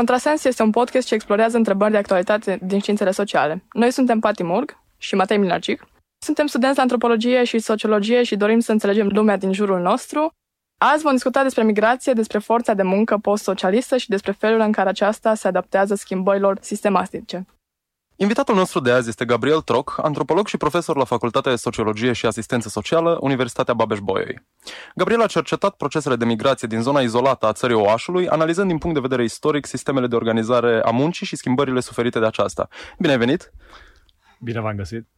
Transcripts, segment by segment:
Contrasens este un podcast ce explorează întrebări de actualitate din științele sociale. Noi suntem Pati Murg și Matei Milarcic. Suntem studenți la antropologie și sociologie și dorim să înțelegem lumea din jurul nostru. Azi vom discuta despre migrație, despre forța de muncă post-socialistă și despre felul în care aceasta se adaptează schimbărilor sistematice. Invitatul nostru de azi este Gabriel Troc, antropolog și profesor la Facultatea de Sociologie și Asistență Socială, Universitatea Babeș-Bolyai. Gabriel a cercetat procesele de migrație din zona izolată a țării Oașului, analizând din punct de vedere istoric sistemele de organizare a muncii și schimbările suferite de aceasta. Bine ai venit! Bine v-am găsit!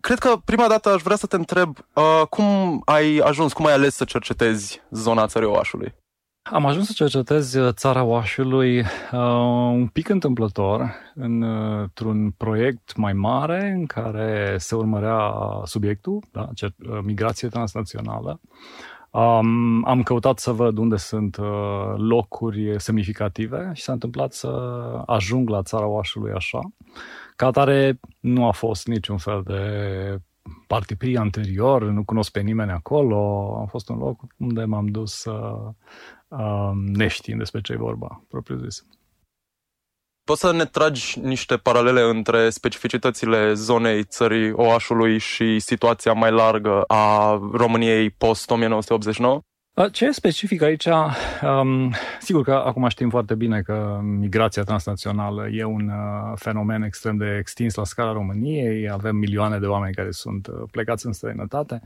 Cred că prima dată aș vrea să te întreb uh, cum ai ajuns, cum ai ales să cercetezi zona țării Oașului? Am ajuns să cercetez uh, țara Oașului uh, un pic întâmplător într-un proiect mai mare în care se urmărea subiectul, da, uh, migrație transnațională. Um, am căutat să văd unde sunt uh, locuri semnificative și s-a întâmplat să ajung la țara Oașului așa. Ca atare nu a fost niciun fel de partiprii anterior, nu cunosc pe nimeni acolo, a fost un loc unde m-am dus uh, uh, neștiind despre ce e vorba, propriu zis. Poți să ne tragi niște paralele între specificitățile zonei țării Oașului și situația mai largă a României post-1989? Ce e specific aici? Um, sigur că acum știm foarte bine că migrația transnațională e un uh, fenomen extrem de extins la scara României, avem milioane de oameni care sunt uh, plecați în străinătate.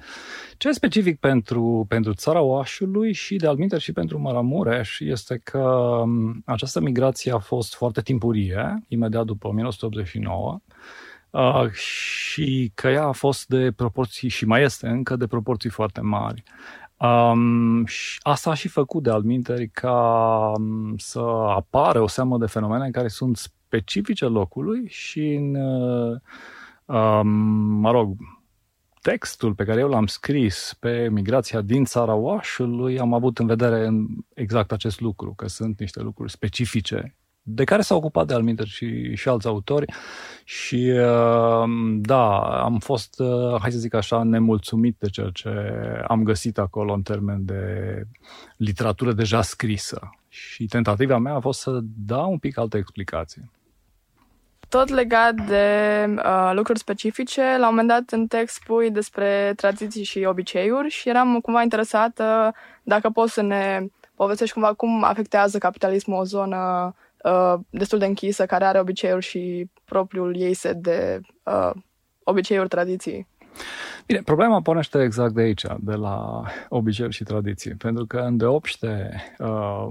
Ce e specific pentru, pentru țara Oașului și de alminter și pentru Maramureș este că um, această migrație a fost foarte timpurie, imediat după 1989, Uh, și că ea a fost de proporții și mai este încă de proporții foarte mari. Um, și asta a și făcut de alminteri ca um, să apară o seamă de fenomene care sunt specifice locului și în, uh, um, mă rog, textul pe care eu l-am scris pe migrația din țara Oașului, am avut în vedere exact acest lucru, că sunt niște lucruri specifice de care s-au ocupat de alminte și, și alți autori și uh, da, am fost, uh, hai să zic așa, nemulțumit de ceea ce am găsit acolo în termen de literatură deja scrisă și tentativa mea a fost să dau un pic altă explicație. Tot legat de uh, lucruri specifice, la un moment dat în text spui despre tradiții și obiceiuri și eram cumva interesată dacă poți să ne povestești cumva cum afectează capitalismul o zonă uh, destul de închisă, care are obiceiuri și propriul ei set de uh, obiceiuri, tradiții. Bine, problema pornește exact de aici, de la obiceiuri și tradiții, pentru că îndeopște uh,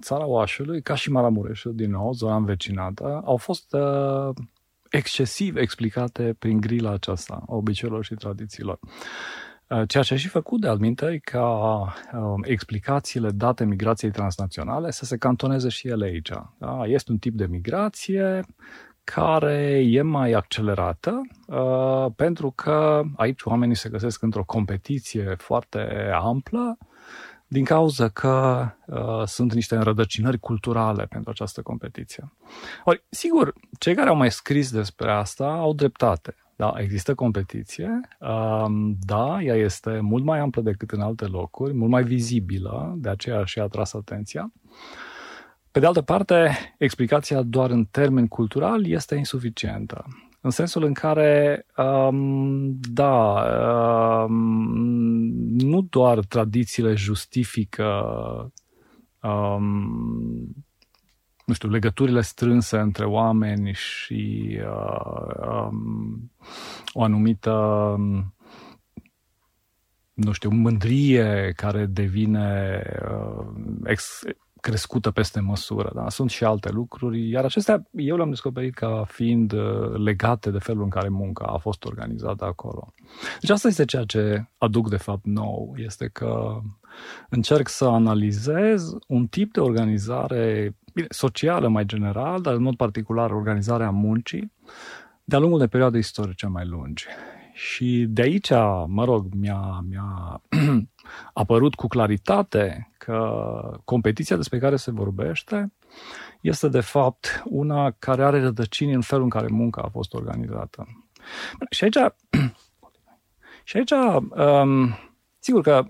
țara Oașului, ca și Maramureșul, din nou, zona învecinată, au fost uh, excesiv explicate prin grila aceasta, obiceiurilor și tradițiilor. Uh, ceea ce a și făcut de alminteri ca um, explicațiile date migrației transnaționale să se cantoneze și ele aici. Da? Este un tip de migrație care e mai accelerată uh, pentru că aici oamenii se găsesc într-o competiție foarte amplă din cauza că uh, sunt niște înrădăcinări culturale pentru această competiție. Ori, sigur, cei care au mai scris despre asta au dreptate. Da, există competiție, um, da, ea este mult mai amplă decât în alte locuri, mult mai vizibilă, de aceea și a atras atenția. Pe de altă parte, explicația doar în termen cultural este insuficientă. În sensul în care, um, da, um, nu doar tradițiile justifică um, nu știu, legăturile strânse între oameni și uh, um, o anumită, nu știu, mândrie care devine uh, ex, crescută peste măsură. Da? Sunt și alte lucruri, iar acestea eu le-am descoperit ca fiind uh, legate de felul în care munca a fost organizată acolo. Deci asta este ceea ce aduc de fapt nou, este că încerc să analizez un tip de organizare bine, socială mai general, dar în mod particular organizarea muncii, de-a lungul de perioade istorice mai lungi. Și de aici, mă rog, mi-a, mi-a apărut cu claritate că competiția despre care se vorbește este de fapt una care are rădăcini în felul în care munca a fost organizată. Și aici, și aici um, sigur că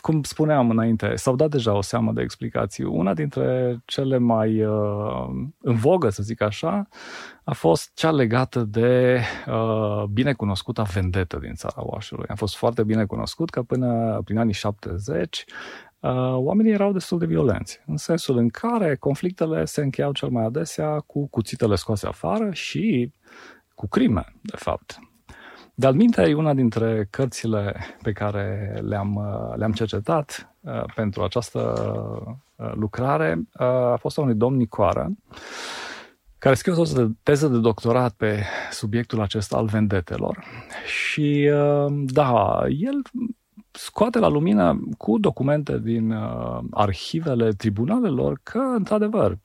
cum spuneam înainte, s-au dat deja o seamă de explicații. Una dintre cele mai uh, în vogă, să zic așa, a fost cea legată de uh, binecunoscuta vendetă din țara Oașului. A fost foarte bine cunoscut că până prin anii 70 uh, oamenii erau destul de violenți, în sensul în care conflictele se încheiau cel mai adesea cu cuțitele scoase afară și cu crime, de fapt. De-al e una dintre cărțile pe care le-am, uh, le-am cercetat uh, pentru această uh, lucrare uh, a fost a unui domn Nicoară, care scrie o de teză de doctorat pe subiectul acesta al vendetelor. Și uh, da, el scoate la lumină cu documente din uh, arhivele tribunalelor că, într-adevăr,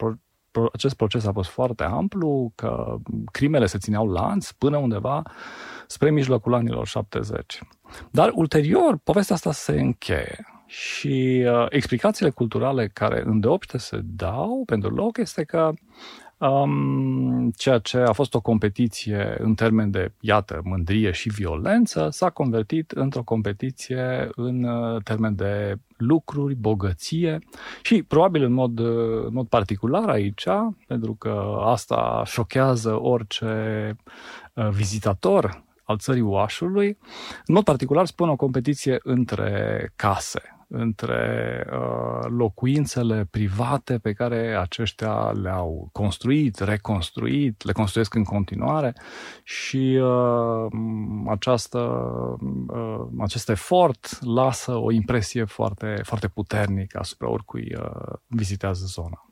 acest proces a fost foarte amplu, că crimele se țineau lanț până undeva spre mijlocul anilor 70. Dar ulterior, povestea asta se încheie și uh, explicațiile culturale care îndeopște se dau pentru loc este că um, ceea ce a fost o competiție în termen de, iată, mândrie și violență, s-a convertit într-o competiție în uh, termen de lucruri, bogăție și probabil în mod, în mod particular aici, pentru că asta șochează orice uh, vizitator al țării Oașului, în mod particular spun o competiție între case, între uh, locuințele private pe care aceștia le-au construit, reconstruit, le construiesc în continuare și uh, această, uh, acest efort lasă o impresie foarte, foarte puternică asupra oricui uh, vizitează zona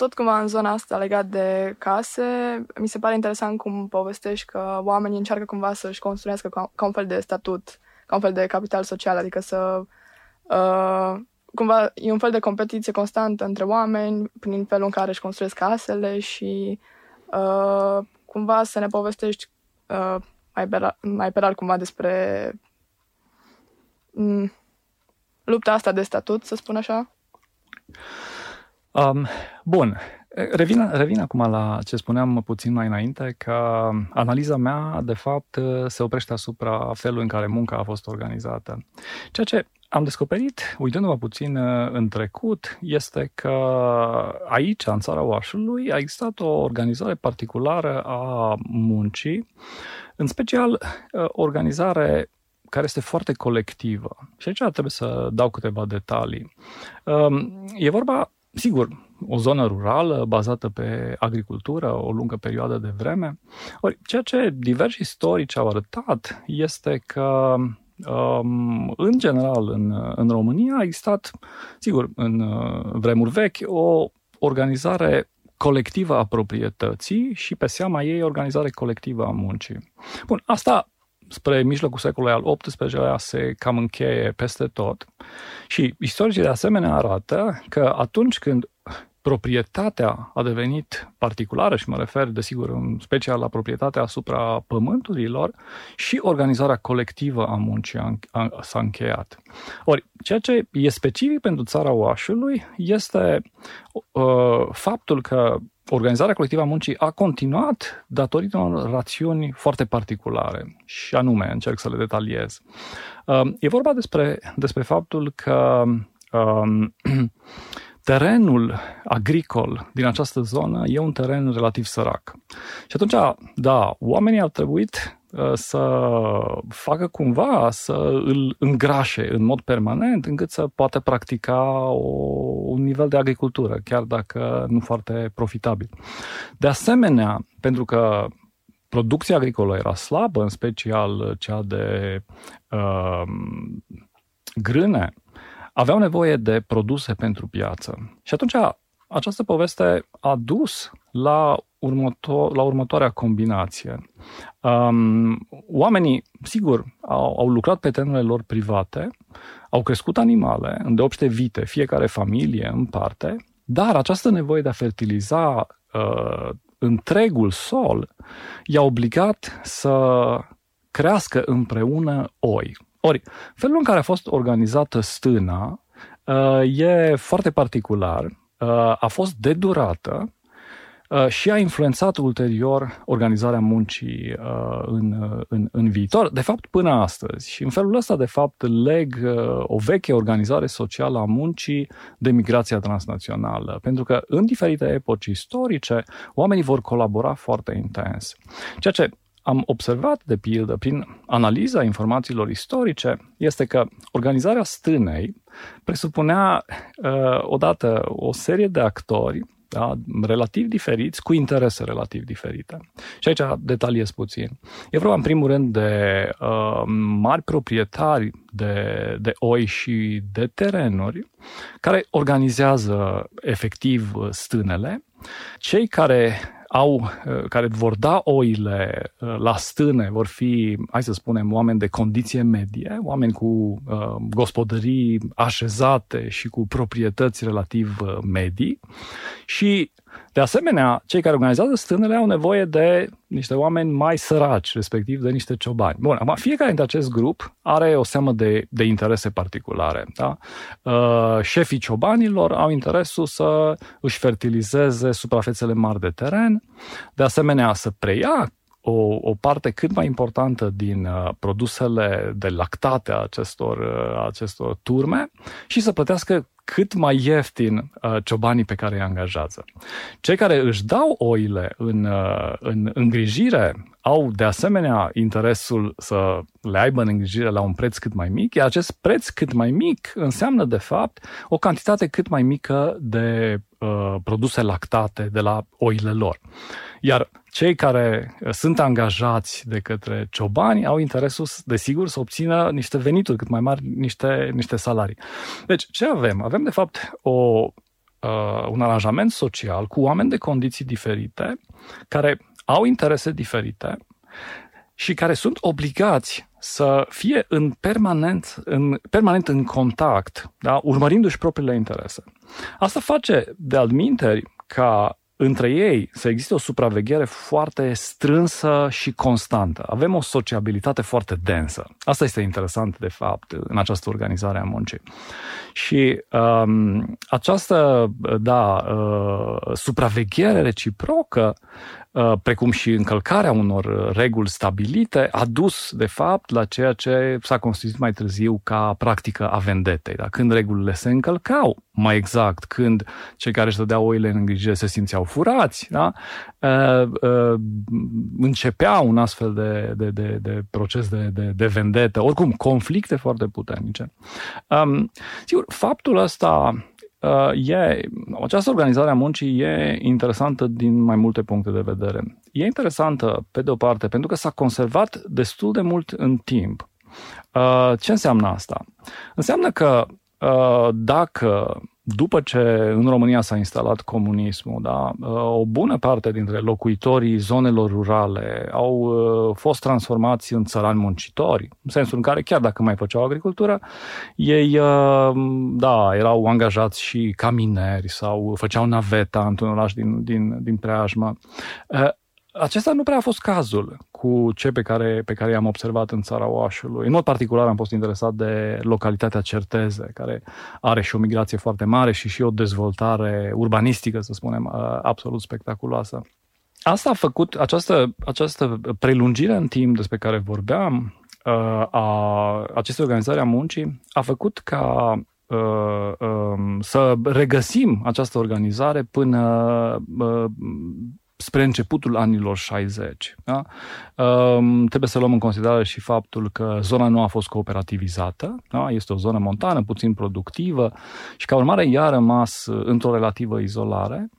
tot cumva în zona asta legat de case, mi se pare interesant cum povestești că oamenii încearcă cumva să-și construiască ca, ca un fel de statut ca un fel de capital social, adică să uh, cumva e un fel de competiție constantă între oameni prin felul în care își construiesc casele și uh, cumva să ne povestești uh, mai, pe, mai pe cumva despre um, lupta asta de statut, să spun așa. Um, bun, Revin, revin acum la ce spuneam puțin mai înainte, că analiza mea, de fapt, se oprește asupra felului în care munca a fost organizată. Ceea ce am descoperit, uitându-mă puțin în trecut, este că aici, în țara Oașului, a existat o organizare particulară a muncii, în special organizare care este foarte colectivă. Și aici trebuie să dau câteva detalii. E vorba, sigur, o zonă rurală bazată pe agricultură o lungă perioadă de vreme. Ori, ceea ce diversi istorici au arătat este că um, în general în, în România a existat, sigur, în uh, vremuri vechi, o organizare colectivă a proprietății și pe seama ei organizare colectivă a muncii. Bun, asta spre mijlocul secolului al XVIII-lea se cam încheie peste tot și istoricii de asemenea arată că atunci când proprietatea a devenit particulară și mă refer, desigur, în special la proprietatea asupra pământurilor și organizarea colectivă a muncii s-a încheiat. Ori, ceea ce e specific pentru țara Oașului este uh, faptul că organizarea colectivă a muncii a continuat datorită unor rațiuni foarte particulare și anume, încerc să le detaliez. Uh, e vorba despre, despre faptul că uh, terenul agricol din această zonă e un teren relativ sărac. Și atunci, da, oamenii au trebuit uh, să facă cumva, să îl îngrașe în mod permanent, încât să poată practica o, un nivel de agricultură, chiar dacă nu foarte profitabil. De asemenea, pentru că producția agricolă era slabă, în special cea de uh, grâne, aveau nevoie de produse pentru piață. Și atunci această poveste a dus la, următo- la următoarea combinație. Um, oamenii, sigur, au, au lucrat pe terenurile lor private, au crescut animale, îndeopște vite, fiecare familie în parte, dar această nevoie de a fertiliza uh, întregul sol i-a obligat să crească împreună oi. Ori, felul în care a fost organizată stâna uh, e foarte particular. Uh, a fost de durată, uh, și a influențat ulterior organizarea muncii uh, în, în, în viitor, de fapt până astăzi. Și în felul ăsta, de fapt, leg o veche organizare socială a muncii de migrația transnațională. Pentru că în diferite epoci istorice, oamenii vor colabora foarte intens. Ceea ce am observat, de pildă, prin analiza informațiilor istorice, este că organizarea stânei presupunea uh, odată o serie de actori da, relativ diferiți, cu interese relativ diferite. Și aici detaliez puțin. E vorba, în primul rând, de uh, mari proprietari de, de oi și de terenuri care organizează efectiv stânele, cei care au, uh, care vor da oile uh, la stâne vor fi, hai să spunem, oameni de condiție medie, oameni cu uh, gospodării așezate și cu proprietăți relativ uh, medii. Și de asemenea, cei care organizează stânele au nevoie de niște oameni mai săraci, respectiv de niște ciobani. Bun, acum fiecare dintre acest grup are o seamă de, de interese particulare. Da? Uh, șefii ciobanilor au interesul să își fertilizeze suprafețele mari de teren, de asemenea să preia o, o parte cât mai importantă din uh, produsele de lactate a acestor, uh, acestor turme și să plătească cât mai ieftin uh, ciobanii pe care îi angajează. Cei care își dau oile în, uh, în îngrijire au de asemenea interesul să le aibă în îngrijire la un preț cât mai mic, iar acest preț cât mai mic înseamnă de fapt o cantitate cât mai mică de uh, produse lactate de la oile lor. Iar cei care uh, sunt angajați de către ciobani au interesul, desigur, să obțină niște venituri cât mai mari, niște, niște salarii. Deci, ce avem? Avem, de fapt, o, uh, un aranjament social cu oameni de condiții diferite, care au interese diferite și care sunt obligați să fie în permanent în, permanent în contact, da? urmărindu-și propriile interese. Asta face, de adminteri, ca între ei să existe o supraveghere foarte strânsă și constantă. Avem o sociabilitate foarte densă. Asta este interesant, de fapt, în această organizare a muncii. Și um, această, da, uh, supraveghere reciprocă Uh, precum și încălcarea unor reguli stabilite, a dus, de fapt, la ceea ce s-a constituit mai târziu ca practică a vendetei. Da? Când regulile se încălcau, mai exact, când cei care își dădeau oile în îngrijire se simțeau furați, da? Uh, uh, începea un astfel de, de, de, de proces de, de, de vendetă, oricum, conflicte foarte puternice. Um, sigur, faptul ăsta Uh, e, această organizare a muncii e interesantă din mai multe puncte de vedere. E interesantă, pe de o parte, pentru că s-a conservat destul de mult în timp. Uh, ce înseamnă asta? Înseamnă că uh, dacă după ce în România s-a instalat comunismul, da, o bună parte dintre locuitorii zonelor rurale au uh, fost transformați în țărani muncitori, în sensul în care chiar dacă mai făceau agricultură, ei uh, da, erau angajați și ca mineri sau făceau naveta într-un oraș din, din, din preajmă. Uh, acesta nu prea a fost cazul cu cei pe care, pe care i-am observat în țara Oașului. În mod particular am fost interesat de localitatea Certeze, care are și o migrație foarte mare și și o dezvoltare urbanistică, să spunem, uh, absolut spectaculoasă. Asta a făcut, această, această prelungire în timp despre care vorbeam, uh, a acestei organizări a muncii, a făcut ca uh, um, să regăsim această organizare până spre începutul anilor 60. Da? Um, trebuie să luăm în considerare și faptul că zona nu a fost cooperativizată, da? este o zonă montană, puțin productivă și ca urmare ea a rămas într-o relativă izolare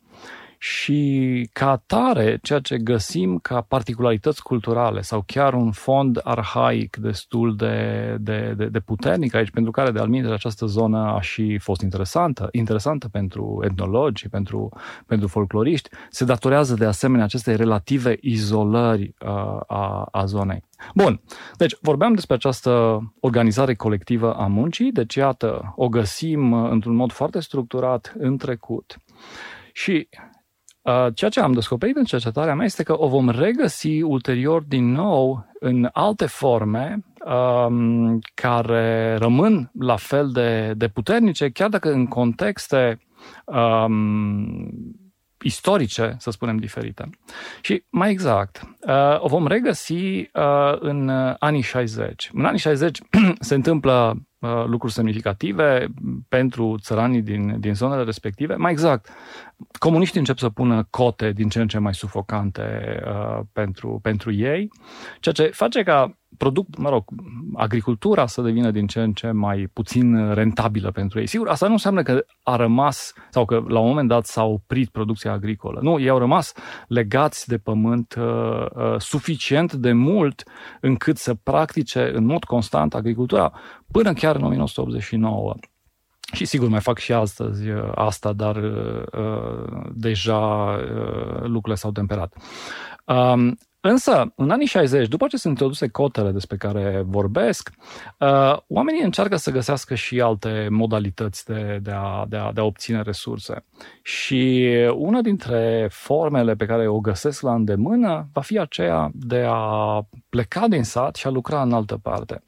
și ca atare, ceea ce găsim ca particularități culturale sau chiar un fond arhaic destul de, de, de, de puternic aici, pentru care de alminte această zonă a și fost interesantă, interesantă pentru etnologi, pentru, pentru folcloriști, se datorează de asemenea acestei relative izolări uh, a, a zonei. Bun, deci vorbeam despre această organizare colectivă a muncii, deci iată, o găsim într-un mod foarte structurat în trecut. Și Uh, ceea ce am descoperit în cercetarea mea este că o vom regăsi ulterior din nou în alte forme um, care rămân la fel de, de puternice, chiar dacă în contexte um, istorice, să spunem, diferite. Și mai exact, o vom regăsi în anii 60. În anii 60 se întâmplă lucruri semnificative pentru țăranii din, din zonele respective. Mai exact, comuniștii încep să pună cote din ce în ce mai sufocante uh, pentru, pentru ei, ceea ce face ca produc, mă rog, agricultura să devină din ce în ce mai puțin rentabilă pentru ei. Sigur, asta nu înseamnă că a rămas sau că la un moment dat s-a oprit producția agricolă. Nu, ei au rămas legați de pământ uh, uh, suficient de mult încât să practice în mod constant agricultura până chiar în 1989. Și sigur mai fac și astăzi uh, asta, dar uh, uh, deja uh, lucrurile s-au temperat. Um, Însă, în anii 60, după ce sunt introduse cotele despre care vorbesc, uh, oamenii încearcă să găsească și alte modalități de, de, a, de, a, de a obține resurse. Și una dintre formele pe care o găsesc la îndemână va fi aceea de a pleca din sat și a lucra în altă parte.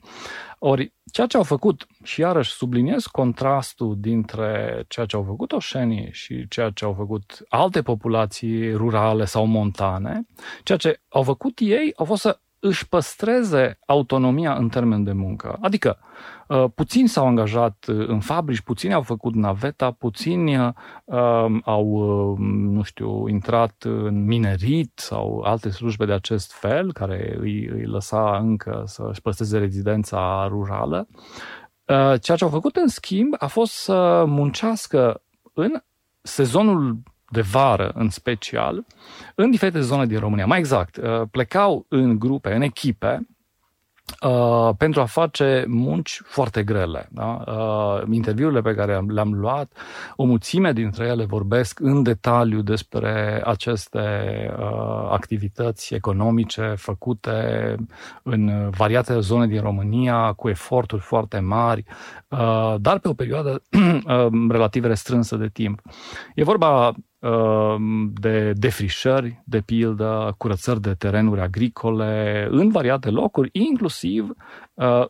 Ori, ceea ce au făcut, și iarăși subliniez contrastul dintre ceea ce au făcut oșenii și ceea ce au făcut alte populații rurale sau montane, ceea ce au făcut ei au fost să își păstreze autonomia în termen de muncă. Adică, uh, puțini s-au angajat uh, în fabrici, puțini au făcut naveta, puțini uh, au, nu știu, intrat în minerit sau alte slujbe de acest fel, care îi, îi lăsa încă să-și păstreze rezidența rurală. Ceea ce au făcut, în schimb, a fost să muncească în sezonul de vară în special, în diferite zone din România. Mai exact, uh, plecau în grupe, în echipe, Uh, pentru a face munci foarte grele. Da? Uh, interviurile pe care le-am luat, o mulțime dintre ele vorbesc în detaliu despre aceste uh, activități economice făcute în variate zone din România, cu eforturi foarte mari, uh, dar pe o perioadă uh, relativ restrânsă de timp. E vorba Ehm, de defrișări, de pildă, curățări de terenuri agricole în variate locuri, inclusiv Uh,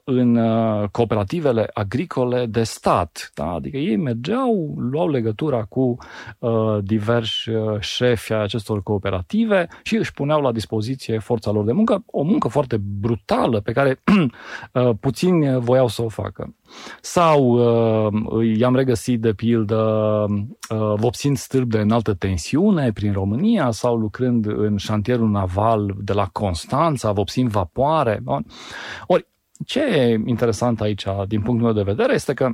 în uh, cooperativele agricole de stat. Da? Adică ei mergeau, luau legătura cu uh, diversi uh, șefi ai acestor cooperative și își puneau la dispoziție forța lor de muncă, o muncă foarte brutală pe care uh, puțini voiau să o facă. Sau uh, i-am regăsit de pildă uh, vopsind stâlp de înaltă tensiune prin România sau lucrând în șantierul naval de la Constanța, vopsind vapoare. Ori, ce e interesant aici, din punctul meu de vedere, este că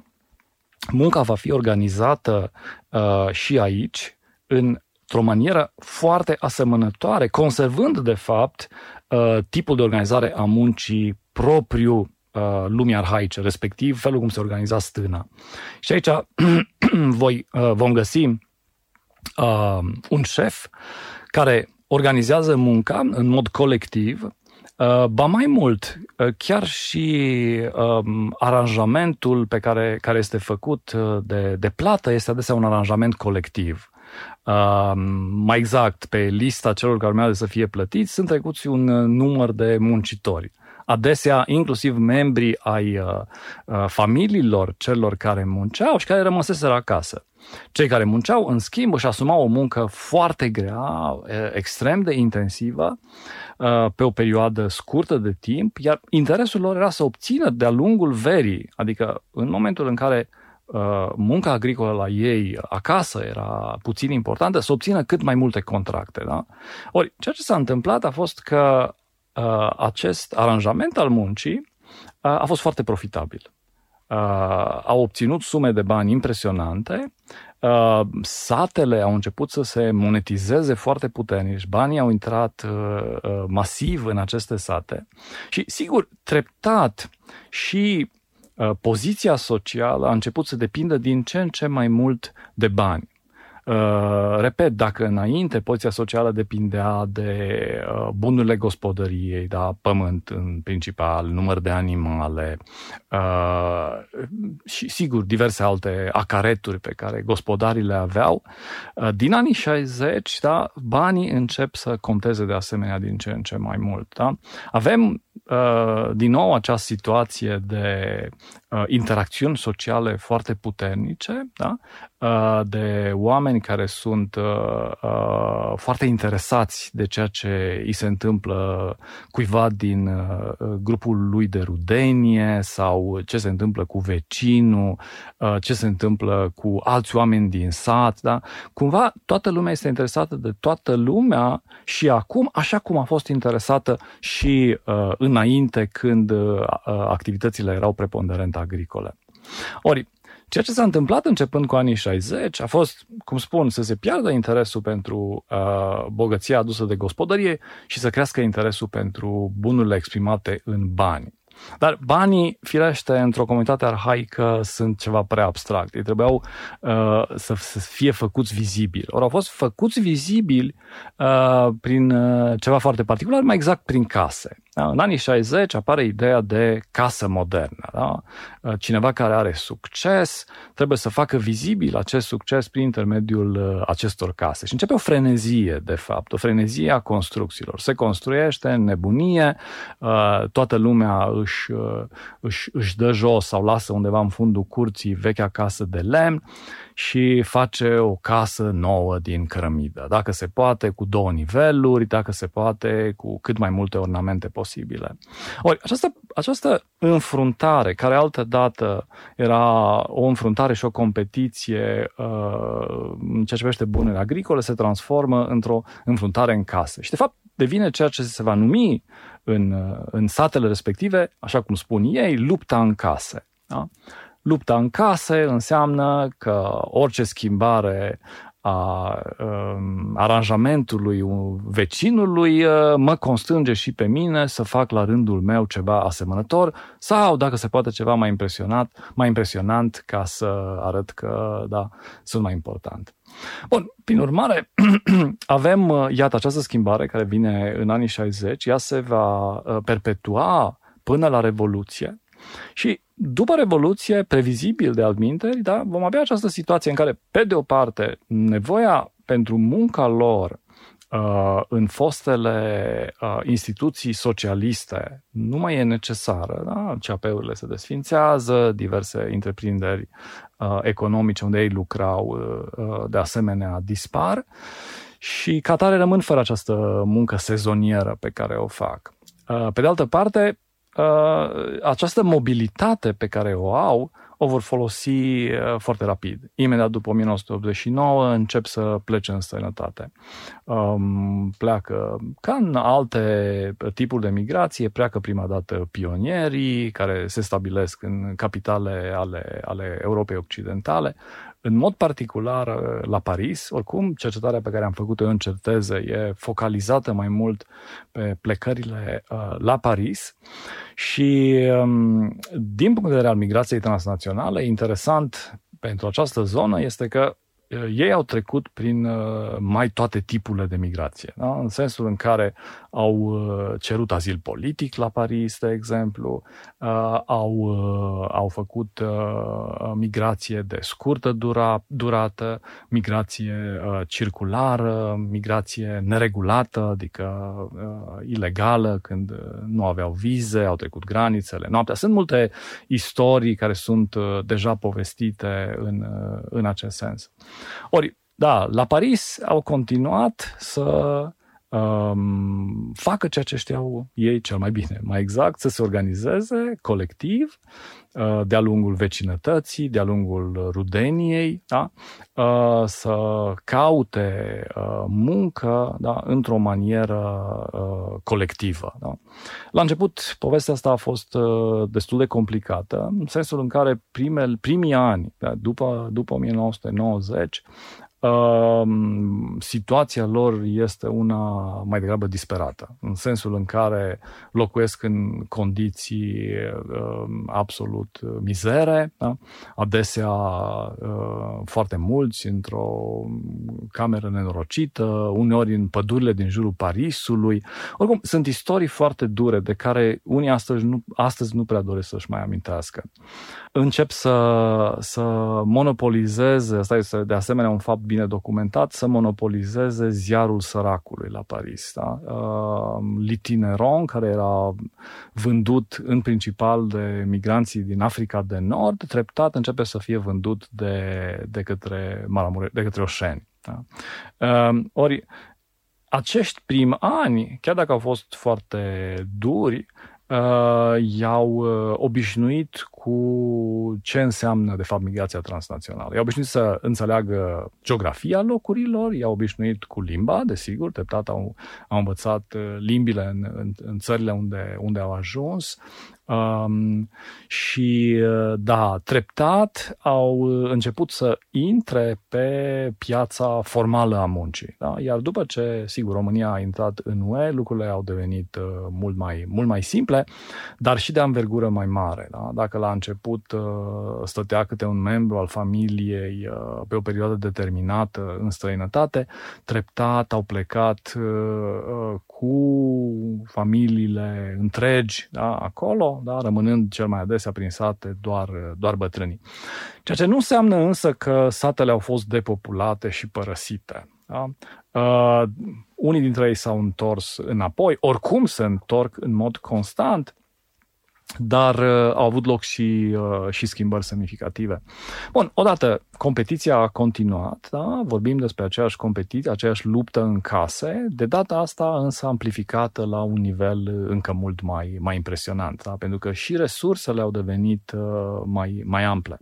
munca va fi organizată uh, și aici într-o manieră foarte asemănătoare, conservând, de fapt, uh, tipul de organizare a muncii propriu uh, lumii arhaice, respectiv felul cum se organiza stâna. Și aici voi, uh, vom găsi uh, un șef care organizează munca în mod colectiv, Uh, ba mai mult, uh, chiar și um, aranjamentul pe care, care este făcut uh, de, de plată este adesea un aranjament colectiv. Uh, mai exact, pe lista celor care urmează să fie plătiți sunt trecuți un număr de muncitori. Adesea, inclusiv membrii ai uh, uh, familiilor celor care munceau și care rămăseseră acasă. Cei care munceau, în schimb, își asumau o muncă foarte grea, extrem de intensivă, Uh, pe o perioadă scurtă de timp, iar interesul lor era să obțină de-a lungul verii, adică în momentul în care uh, munca agricolă la ei acasă era puțin importantă, să obțină cât mai multe contracte. Da? Ori, ceea ce s-a întâmplat a fost că uh, acest aranjament al muncii a fost foarte profitabil. Uh, au obținut sume de bani impresionante, uh, satele au început să se monetizeze foarte puternic, banii au intrat uh, uh, masiv în aceste sate și, sigur, treptat și uh, poziția socială a început să depindă din ce în ce mai mult de bani. Uh, repet, dacă înainte poziția socială depindea de uh, bunurile gospodăriei, da, pământ în principal, număr de animale uh, și, sigur, diverse alte acareturi pe care gospodarii le aveau, uh, din anii 60, da, banii încep să conteze de asemenea din ce în ce mai mult. Da? Avem uh, din nou această situație de uh, interacțiuni sociale foarte puternice, da? uh, de oameni care sunt uh, uh, foarte interesați de ceea ce îi se întâmplă cuiva din uh, grupul lui de rudenie sau ce se întâmplă cu vecinul, uh, ce se întâmplă cu alți oameni din sat. Da? Cumva toată lumea este interesată de toată lumea și acum, așa cum a fost interesată și uh, înainte când uh, activitățile erau preponderente agricole. Ori, ceea ce s-a întâmplat începând cu anii 60 a fost, cum spun, să se piardă interesul pentru uh, bogăția adusă de gospodărie și să crească interesul pentru bunurile exprimate în bani. Dar banii, firește, într-o comunitate arhaică sunt ceva prea abstract. Ei trebuiau uh, să, să fie făcuți vizibili. Ori au fost făcuți vizibili uh, prin uh, ceva foarte particular, mai exact prin case. Da? În anii 60 apare ideea de casă modernă. Da? Uh, cineva care are succes trebuie să facă vizibil acest succes prin intermediul uh, acestor case. Și începe o frenezie, de fapt, o frenezie a construcțiilor. Se construiește în nebunie, uh, toată lumea își, își, își dă jos sau lasă undeva în fundul curții vechea casă de lemn și face o casă nouă din cărămidă. Dacă se poate, cu două niveluri, dacă se poate, cu cât mai multe ornamente posibile. Ori, această, această înfruntare, care altă dată era o înfruntare și o competiție uh, în ceea ce privește bunurile agricole, se transformă într-o înfruntare în casă. Și, de fapt, devine ceea ce se va numi în, în satele respective, așa cum spun ei, lupta în case. Da? Lupta în case înseamnă că orice schimbare a um, aranjamentului vecinului uh, mă constrânge și pe mine să fac la rândul meu ceva asemănător sau, dacă se poate, ceva mai impresionat, mai impresionant ca să arăt că, da, sunt mai important. Bun, prin urmare, avem, uh, iată, această schimbare care vine în anii 60, ea se va uh, perpetua până la Revoluție și după Revoluție, previzibil de altminteri, da, vom avea această situație în care, pe de o parte, nevoia pentru munca lor uh, în fostele uh, instituții socialiste nu mai e necesară. Da? CAP-urile se desfințează, diverse întreprinderi uh, economice unde ei lucrau uh, uh de asemenea dispar și ca tare rămân fără această muncă sezonieră pe care o fac. Uh, pe de altă parte, Uh, această mobilitate pe care o au o vor folosi uh, foarte rapid. Imediat după 1989 încep să plece în străinătate. Um, pleacă, ca în alte tipuri de migrație, pleacă prima dată pionierii care se stabilesc în capitale ale, ale Europei Occidentale, în mod particular uh, la Paris, oricum, cercetarea pe care am făcut-o în certeză e focalizată mai mult pe plecările uh, la Paris și um, din punct de vedere al migrației transnaționale, interesant pentru această zonă este că Uh, ei au trecut prin uh, mai toate tipurile de migrație, da? în sensul în care au uh, cerut azil politic la Paris, de exemplu, au, au făcut migrație de scurtă dura, durată, migrație circulară, migrație neregulată, adică ilegală, când nu aveau vize, au trecut granițele noaptea. Sunt multe istorii care sunt deja povestite în, în acest sens. Ori, da, la Paris au continuat să um, facă ceea ce știau ei cel mai bine, mai exact, să se organizeze colectiv uh, de-a lungul vecinătății, de-a lungul rudeniei, da? uh, să caute uh, muncă da? într-o manieră uh, colectivă. Da? La început, povestea asta a fost uh, destul de complicată, în sensul în care primel, primii ani, da? după, după 1990, situația lor este una mai degrabă disperată, în sensul în care locuiesc în condiții absolut mizere, da? adesea foarte mulți într-o cameră nenorocită, uneori în pădurile din jurul Parisului. Oricum, sunt istorii foarte dure de care unii astăzi nu, astăzi nu prea doresc să-și mai amintească. Încep să, să monopolizeze, asta este de asemenea un fapt bine documentat, să monopolizeze ziarul săracului la Paris. Da? Uh, L'Itineron, care era vândut în principal de migranții din Africa de Nord, treptat începe să fie vândut de, de către, Maramure, de către oșeni. Da? Uh, ori, acești primi ani, chiar dacă au fost foarte duri, uh, i-au uh, obișnuit cu ce înseamnă, de fapt, migrația transnațională. I-au obișnuit să înțeleagă geografia locurilor, i-au obișnuit cu limba, desigur, treptat au, au învățat uh, limbile în, în, în țările unde, unde au ajuns, Um, și uh, da, treptat au început să intre pe piața formală a muncii. Da? Iar după ce, sigur, România a intrat în UE, lucrurile au devenit uh, mult, mai, mult mai simple, dar și de învergură mai mare. Da? Dacă la început uh, stătea câte un membru al familiei uh, pe o perioadă determinată în străinătate, treptat au plecat uh, uh cu familiile întregi da, acolo, da, rămânând cel mai adesea prin sate doar, doar bătrânii. Ceea ce nu înseamnă însă că satele au fost depopulate și părăsite. Da? Uh, unii dintre ei s-au întors înapoi, oricum se întorc în mod constant, dar uh, au avut loc și, uh, și schimbări semnificative. Bun, odată, competiția a continuat, da? vorbim despre aceeași competiție, aceeași luptă în case, de data asta însă amplificată la un nivel încă mult mai, mai impresionant, da? pentru că și resursele au devenit uh, mai, mai ample.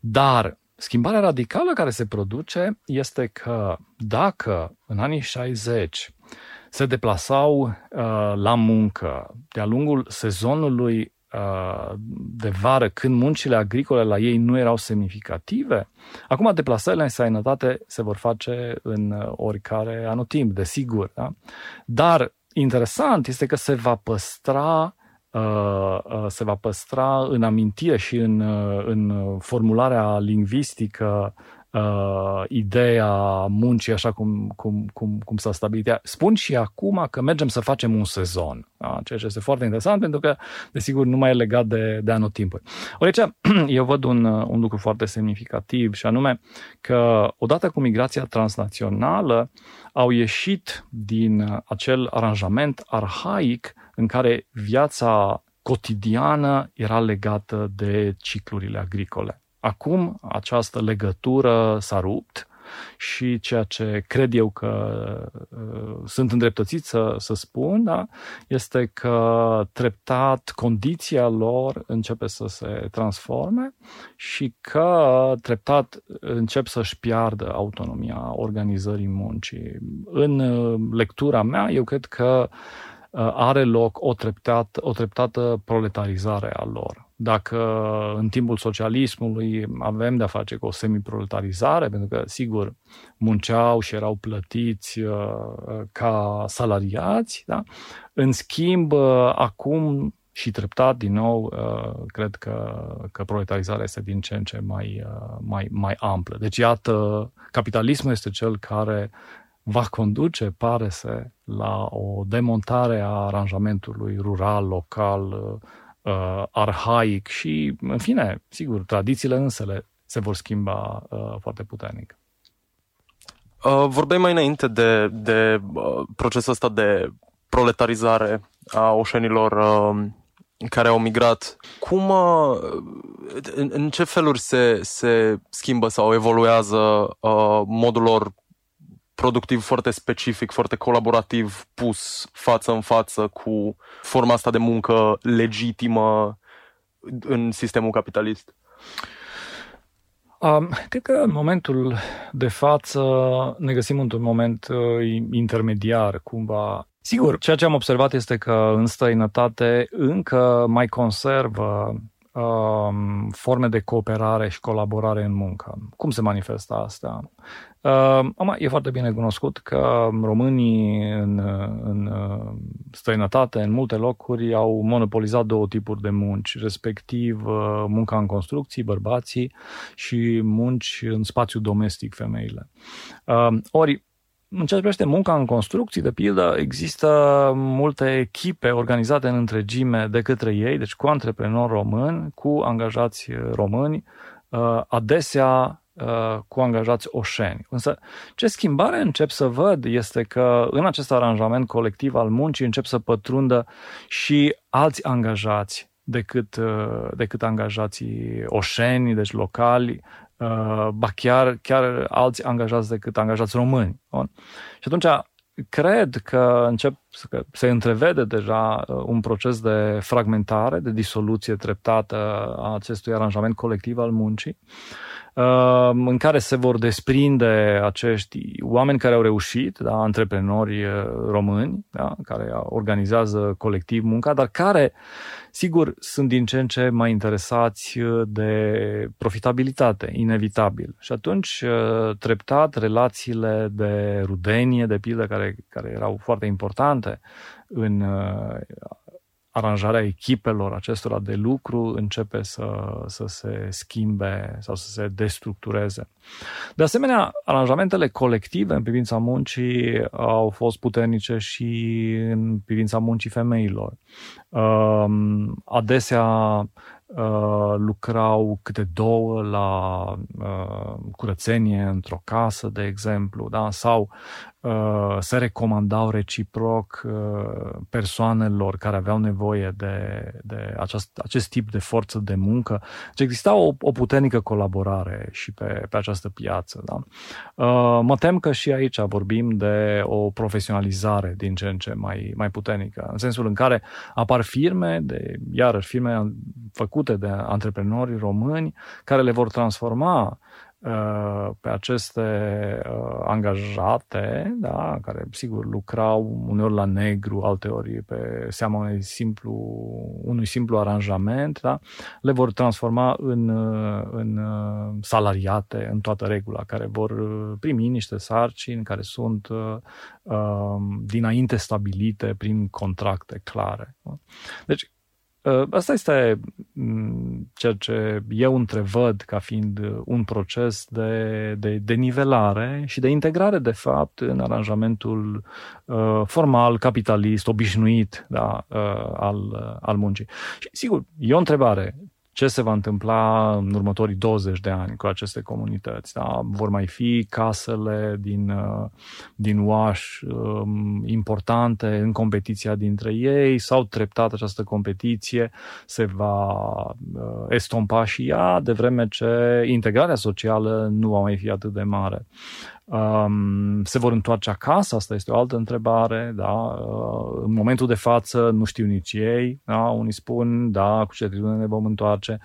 Dar schimbarea radicală care se produce este că dacă în anii 60 se deplasau uh, la muncă de-a lungul sezonului uh, de vară, când muncile agricole la ei nu erau semnificative. Acum deplasările în sănătate se vor face în uh, oricare anotimp, desigur. Da? Dar interesant este că se va păstra uh, uh, se va păstra în amintire și în, în formularea lingvistică uh, ideea muncii așa cum, cum, cum, cum s-a stabilit. Spun și acum că mergem să facem un sezon, da? ceea ce este foarte interesant pentru că, desigur, nu mai e legat de, de anotimpuri. Ori aici eu văd un, un lucru foarte semnificativ și anume că odată cu migrația transnațională au ieșit din acel aranjament arhaic în care viața cotidiană era legată de ciclurile agricole. Acum această legătură s-a rupt și ceea ce cred eu că uh, sunt îndreptățit să, să spun da, este că treptat condiția lor începe să se transforme și că treptat încep să-și piardă autonomia organizării muncii. În uh, lectura mea, eu cred că uh, are loc o, treptat, o treptată proletarizare a lor dacă în timpul socialismului avem de-a face cu o semiproletarizare, pentru că, sigur, munceau și erau plătiți uh, ca salariați, da? în schimb, uh, acum și treptat, din nou, uh, cred că, că proletarizarea este din ce în ce mai, mai, mai amplă. Deci, iată, capitalismul este cel care va conduce, pare să, la o demontare a aranjamentului rural, local, uh, arhaic și, în fine, sigur, tradițiile însele se vor schimba uh, foarte puternic. Uh, vorbeai mai înainte de, de uh, procesul ăsta de proletarizare a oșenilor uh, care au migrat. Cum, uh, în, în ce feluri se, se schimbă sau evoluează uh, modul lor productiv foarte specific, foarte colaborativ, pus față în față cu forma asta de muncă legitimă în sistemul capitalist? Um, cred că în momentul de față ne găsim într-un moment uh, intermediar, cumva. Sigur, ceea ce am observat este că în străinătate încă mai conservă um, forme de cooperare și colaborare în muncă. Cum se manifestă asta? Uh, e foarte bine cunoscut că românii în, în uh, străinătate, în multe locuri, au monopolizat două tipuri de munci, respectiv uh, munca în construcții, bărbații, și munci în spațiu domestic, femeile. Uh, ori, în ce privește munca în construcții, de pildă, există multe echipe organizate în întregime de către ei, deci cu antreprenori români, cu angajați români, uh, adesea uh, cu angajați oșeni. Însă, ce schimbare încep să văd este că în acest aranjament colectiv al muncii încep să pătrundă și alți angajați decât, uh, decât angajații oșeni, deci locali, uh, ba chiar, chiar alți angajați decât angajați români. Bun? Și atunci cred că încep să se întrevede deja uh, un proces de fragmentare, de disoluție treptată a acestui aranjament colectiv al muncii. Ehm, în care se vor desprinde acești oameni care au reușit, da, antreprenori eh, români, da, care organizează colectiv munca, dar care, sigur, sunt din ce în ce mai interesați eh, de profitabilitate, inevitabil. Și atunci, eh, treptat, relațiile de rudenie, de pildă, care, care erau foarte importante în aranjarea echipelor acestora de lucru începe să, să se schimbe sau să se destructureze. De asemenea, aranjamentele colective în privința muncii au fost puternice și în privința muncii femeilor. Um, adesea Uh, lucrau câte două la uh, curățenie într-o casă, de exemplu, da? sau uh, se recomandau reciproc uh, persoanelor care aveau nevoie de, de acest, acest tip de forță de muncă. Deci exista o, o puternică colaborare și pe, pe această piață. Da? Uh, mă tem că și aici vorbim de o profesionalizare din ce în ce mai, mai puternică, în sensul în care apar firme, de, iarăși firme făcute făcute de antreprenori români care le vor transforma uh, pe aceste uh, angajate, da, care sigur lucrau uneori la negru, alteori pe seama unui simplu, unui simplu aranjament, da, le vor transforma în, uh, în salariate în toată regula, care vor primi niște sarcini care sunt dinainte stabilite prin contracte clare. Deci, Uh, asta este mm, ceea ce eu întrevăd ca fiind un proces de, de, de nivelare și de integrare, de fapt, în aranjamentul uh, formal, capitalist, obișnuit da, uh, al, al muncii. Și, sigur, e o întrebare ce se va întâmpla în următorii 20 de ani cu aceste comunități. Da? Vor mai fi casele din, uh, din Oaș um, importante în competiția dintre ei sau treptat această competiție se va uh, estompa și ea, de vreme ce integrarea socială nu va mai fi atât de mare. Um, se vor întoarce acasă? Asta este o altă întrebare. Da? Uh, în momentul de față nu știu nici ei. Da? Unii spun, da, cu certitudine ne vom întoarce.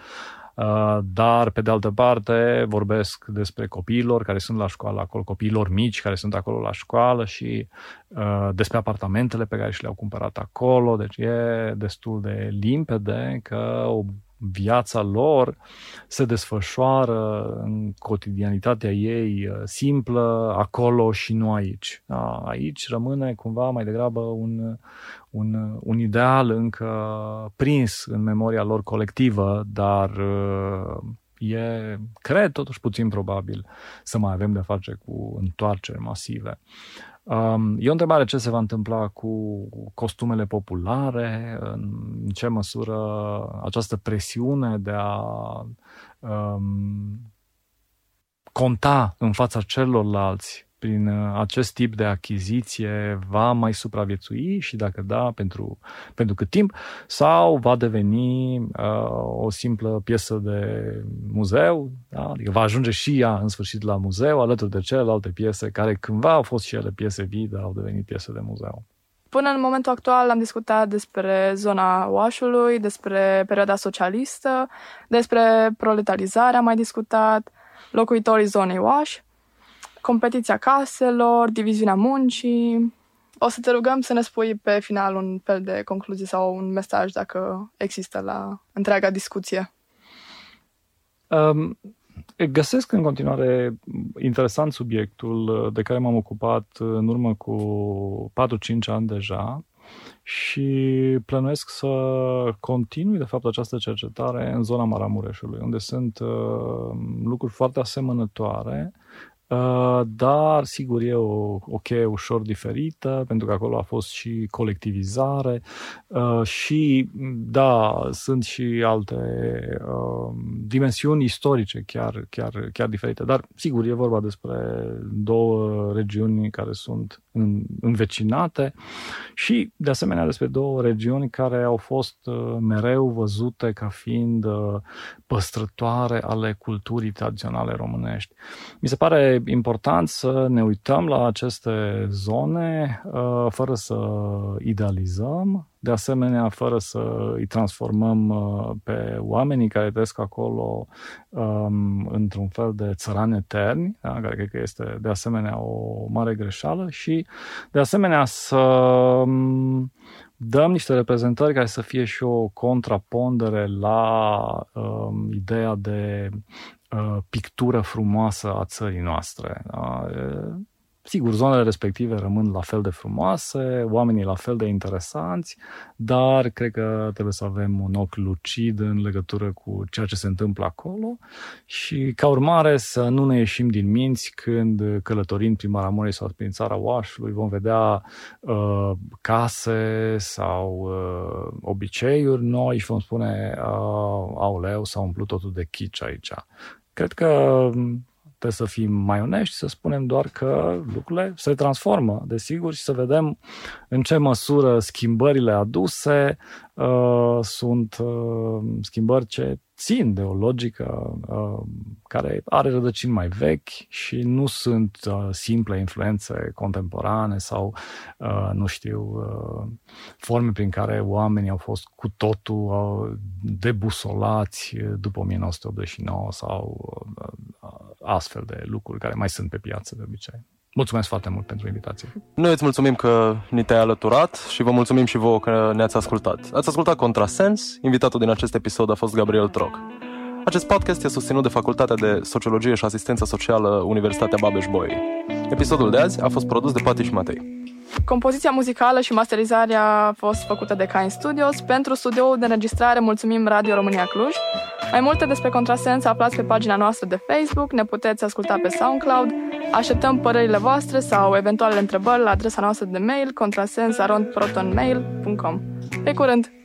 Uh, dar, pe de altă parte, vorbesc despre copiilor care sunt la școală acolo, copiilor mici care sunt acolo la școală și uh, despre apartamentele pe care și le-au cumpărat acolo. Deci e destul de limpede că o viața lor se desfășoară în cotidianitatea ei uh, simplă, acolo și nu aici. Da, aici rămâne cumva mai degrabă un, un, un ideal încă prins în memoria lor colectivă, dar uh, e, cred totuși puțin probabil să mai avem de face cu întoarceri masive. Um, e o întrebare ce se va întâmpla cu costumele populare, în ce măsură această presiune de a um, conta în fața celorlalți prin uh, acest tip de achiziție va mai supraviețui și dacă da, pentru, pentru cât timp, sau va deveni uh, o simplă piesă de muzeu, da? adică va ajunge și ea în sfârșit la muzeu, alături de celelalte piese care cândva au fost și ele piese vii, dar au devenit piese de muzeu. Până în momentul actual am discutat despre zona Oașului, despre perioada socialistă, despre proletarizare am mai discutat, locuitorii zonei Oaș, competiția caselor, diviziunea muncii. O să te rugăm să ne spui pe final un fel de concluzie sau un mesaj dacă există la întreaga discuție. Um, găsesc în continuare interesant subiectul de care m-am ocupat în urmă cu 4-5 ani deja și plănuiesc să continui, de fapt, această cercetare în zona Maramureșului, unde sunt uh, lucruri foarte asemănătoare Uh, dar, sigur, e o, o cheie ușor diferită, pentru că acolo a fost și colectivizare uh, și, da, sunt și alte uh, dimensiuni istorice chiar, chiar, chiar diferite. Dar, sigur, e vorba despre două regiuni care sunt învecinate și, de asemenea, despre două regiuni care au fost mereu văzute ca fiind păstrătoare ale culturii tradiționale românești. Mi se pare important să ne uităm la aceste zone uh, fără să idealizăm, de asemenea fără să îi transformăm uh, pe oamenii care trăiesc acolo um, într-un fel de țărani eterni, da? care cred că este de asemenea o mare greșeală și de asemenea să um, dăm niște reprezentări care să fie și o contrapondere la um, ideea de uh, pictură frumoasă a țării noastre. Da? Sigur, zonele respective rămân la fel de frumoase, oamenii la fel de interesanți, dar cred că trebuie să avem un ochi lucid în legătură cu ceea ce se întâmplă acolo și, ca urmare, să nu ne ieșim din minți când călătorim prin Maramureș sau prin țara Oașului, vom vedea uh, case sau uh, obiceiuri noi și vom spune, uh, auleu, s-a umplut totul de chici aici. Cred că Trebuie să fim mai onești, să spunem doar că lucrurile se transformă, desigur, și să vedem în ce măsură schimbările aduse uh, sunt uh, schimbări ce țin de o logică uh, care are rădăcini mai vechi și nu sunt uh, simple influențe contemporane sau, uh, nu știu, uh, forme prin care oamenii au fost cu totul uh, debusolați după 1989 sau uh, astfel de lucruri care mai sunt pe piață de obicei. Mulțumesc foarte mult pentru invitație. Noi îți mulțumim că ni te-ai alăturat și vă mulțumim și vouă că ne-ați ascultat. Ați ascultat Contrasens, invitatul din acest episod a fost Gabriel Troc. Acest podcast este susținut de Facultatea de Sociologie și Asistență Socială Universitatea Babeș-Bolyai. Episodul de azi a fost produs de Pati și Matei. Compoziția muzicală și masterizarea a fost făcută de Kain Studios. Pentru studioul de înregistrare mulțumim Radio România Cluj. Mai multe despre Contrasens aflați pe pagina noastră de Facebook, ne puteți asculta pe SoundCloud. Așteptăm părerile voastre sau eventuale întrebări la adresa noastră de mail contrasens.protonmail.com. Pe curând!